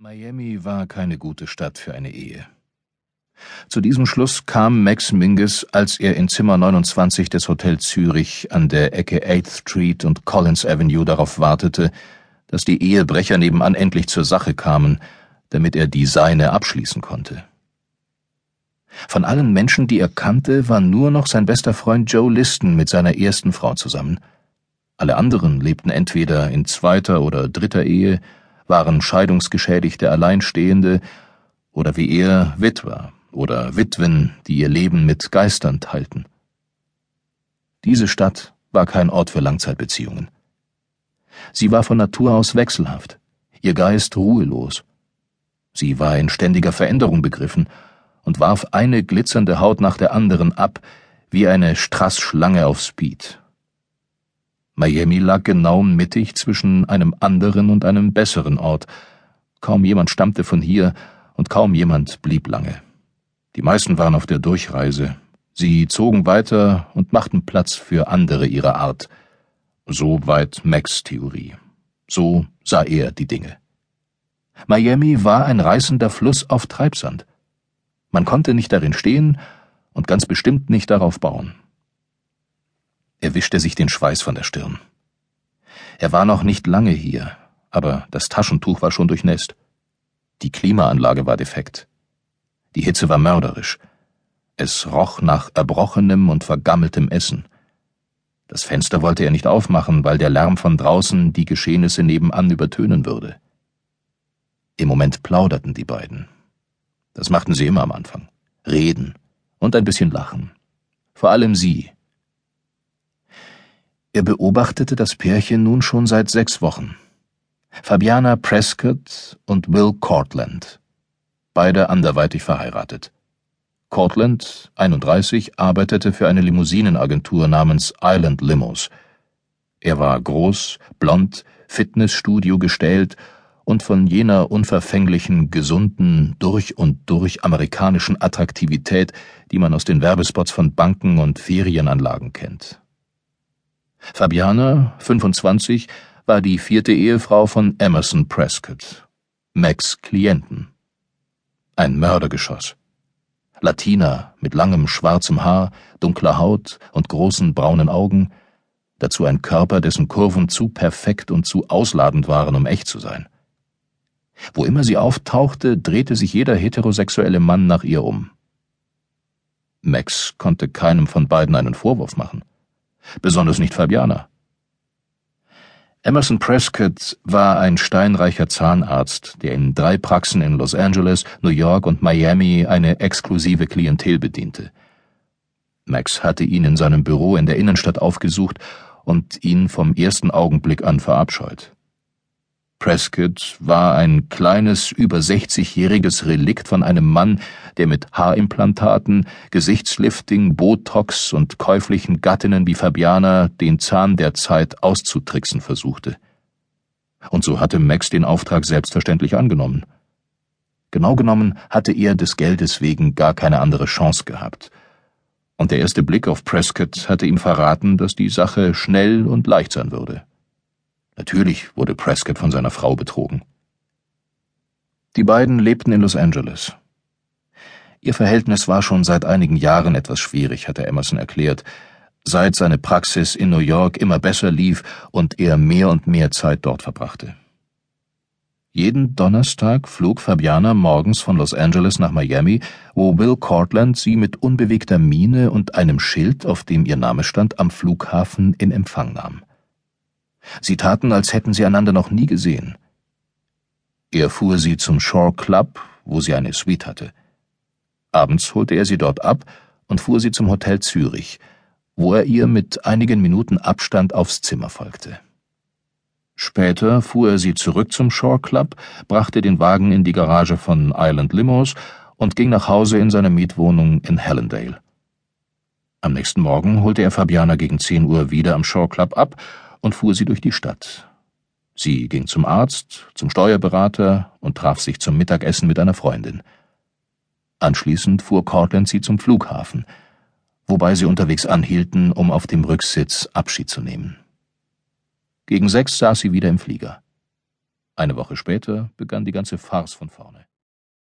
Miami war keine gute Stadt für eine Ehe. Zu diesem Schluss kam Max Mingus, als er in Zimmer 29 des Hotels Zürich an der Ecke 8th Street und Collins Avenue darauf wartete, dass die Ehebrecher nebenan endlich zur Sache kamen, damit er die seine abschließen konnte. Von allen Menschen, die er kannte, war nur noch sein bester Freund Joe Liston mit seiner ersten Frau zusammen. Alle anderen lebten entweder in zweiter oder dritter Ehe, waren scheidungsgeschädigte Alleinstehende oder wie er Witwer oder Witwen, die ihr Leben mit Geistern teilten. Diese Stadt war kein Ort für Langzeitbeziehungen. Sie war von Natur aus wechselhaft, ihr Geist ruhelos. Sie war in ständiger Veränderung begriffen und warf eine glitzernde Haut nach der anderen ab, wie eine Strassschlange auf Speed. Miami lag genau mittig zwischen einem anderen und einem besseren Ort. Kaum jemand stammte von hier und kaum jemand blieb lange. Die meisten waren auf der Durchreise. Sie zogen weiter und machten Platz für andere ihrer Art. So weit Max Theorie. So sah er die Dinge. Miami war ein reißender Fluss auf Treibsand. Man konnte nicht darin stehen und ganz bestimmt nicht darauf bauen. Er wischte sich den Schweiß von der Stirn. Er war noch nicht lange hier, aber das Taschentuch war schon durchnässt. Die Klimaanlage war defekt. Die Hitze war mörderisch. Es roch nach erbrochenem und vergammeltem Essen. Das Fenster wollte er nicht aufmachen, weil der Lärm von draußen die Geschehnisse nebenan übertönen würde. Im Moment plauderten die beiden. Das machten sie immer am Anfang. Reden und ein bisschen lachen. Vor allem sie, er beobachtete das Pärchen nun schon seit sechs Wochen. Fabiana Prescott und Will Cortland, beide anderweitig verheiratet. Cortland, 31, arbeitete für eine Limousinenagentur namens Island Limos. Er war groß, blond, Fitnessstudio gestellt und von jener unverfänglichen, gesunden, durch und durch amerikanischen Attraktivität, die man aus den Werbespots von Banken und Ferienanlagen kennt. Fabiana, 25, war die vierte Ehefrau von Emerson Prescott, Max Klienten. Ein Mördergeschoss. Latina mit langem schwarzem Haar, dunkler Haut und großen braunen Augen, dazu ein Körper, dessen Kurven zu perfekt und zu ausladend waren, um echt zu sein. Wo immer sie auftauchte, drehte sich jeder heterosexuelle Mann nach ihr um. Max konnte keinem von beiden einen Vorwurf machen besonders nicht Fabiana. Emerson Prescott war ein steinreicher Zahnarzt, der in drei Praxen in Los Angeles, New York und Miami eine exklusive Klientel bediente. Max hatte ihn in seinem Büro in der Innenstadt aufgesucht und ihn vom ersten Augenblick an verabscheut. Prescott war ein kleines, über 60-jähriges Relikt von einem Mann, der mit Haarimplantaten, Gesichtslifting, Botox und käuflichen Gattinnen wie Fabiana den Zahn der Zeit auszutricksen versuchte. Und so hatte Max den Auftrag selbstverständlich angenommen. Genau genommen hatte er des Geldes wegen gar keine andere Chance gehabt. Und der erste Blick auf Prescott hatte ihm verraten, dass die Sache schnell und leicht sein würde. Natürlich wurde Prescott von seiner Frau betrogen. Die beiden lebten in Los Angeles. Ihr Verhältnis war schon seit einigen Jahren etwas schwierig, hatte Emerson erklärt, seit seine Praxis in New York immer besser lief und er mehr und mehr Zeit dort verbrachte. Jeden Donnerstag flog Fabiana morgens von Los Angeles nach Miami, wo Will Cortland sie mit unbewegter Miene und einem Schild, auf dem ihr Name stand, am Flughafen in Empfang nahm. Sie taten, als hätten sie einander noch nie gesehen. Er fuhr sie zum Shore Club, wo sie eine Suite hatte. Abends holte er sie dort ab und fuhr sie zum Hotel Zürich, wo er ihr mit einigen Minuten Abstand aufs Zimmer folgte. Später fuhr er sie zurück zum Shore Club, brachte den Wagen in die Garage von Island Limos und ging nach Hause in seine Mietwohnung in Hellendale. Am nächsten Morgen holte er Fabiana gegen zehn Uhr wieder am Shore Club ab und fuhr sie durch die Stadt. Sie ging zum Arzt, zum Steuerberater und traf sich zum Mittagessen mit einer Freundin. Anschließend fuhr Cortland sie zum Flughafen, wobei sie unterwegs anhielten, um auf dem Rücksitz Abschied zu nehmen. Gegen sechs saß sie wieder im Flieger. Eine Woche später begann die ganze Farce von vorne.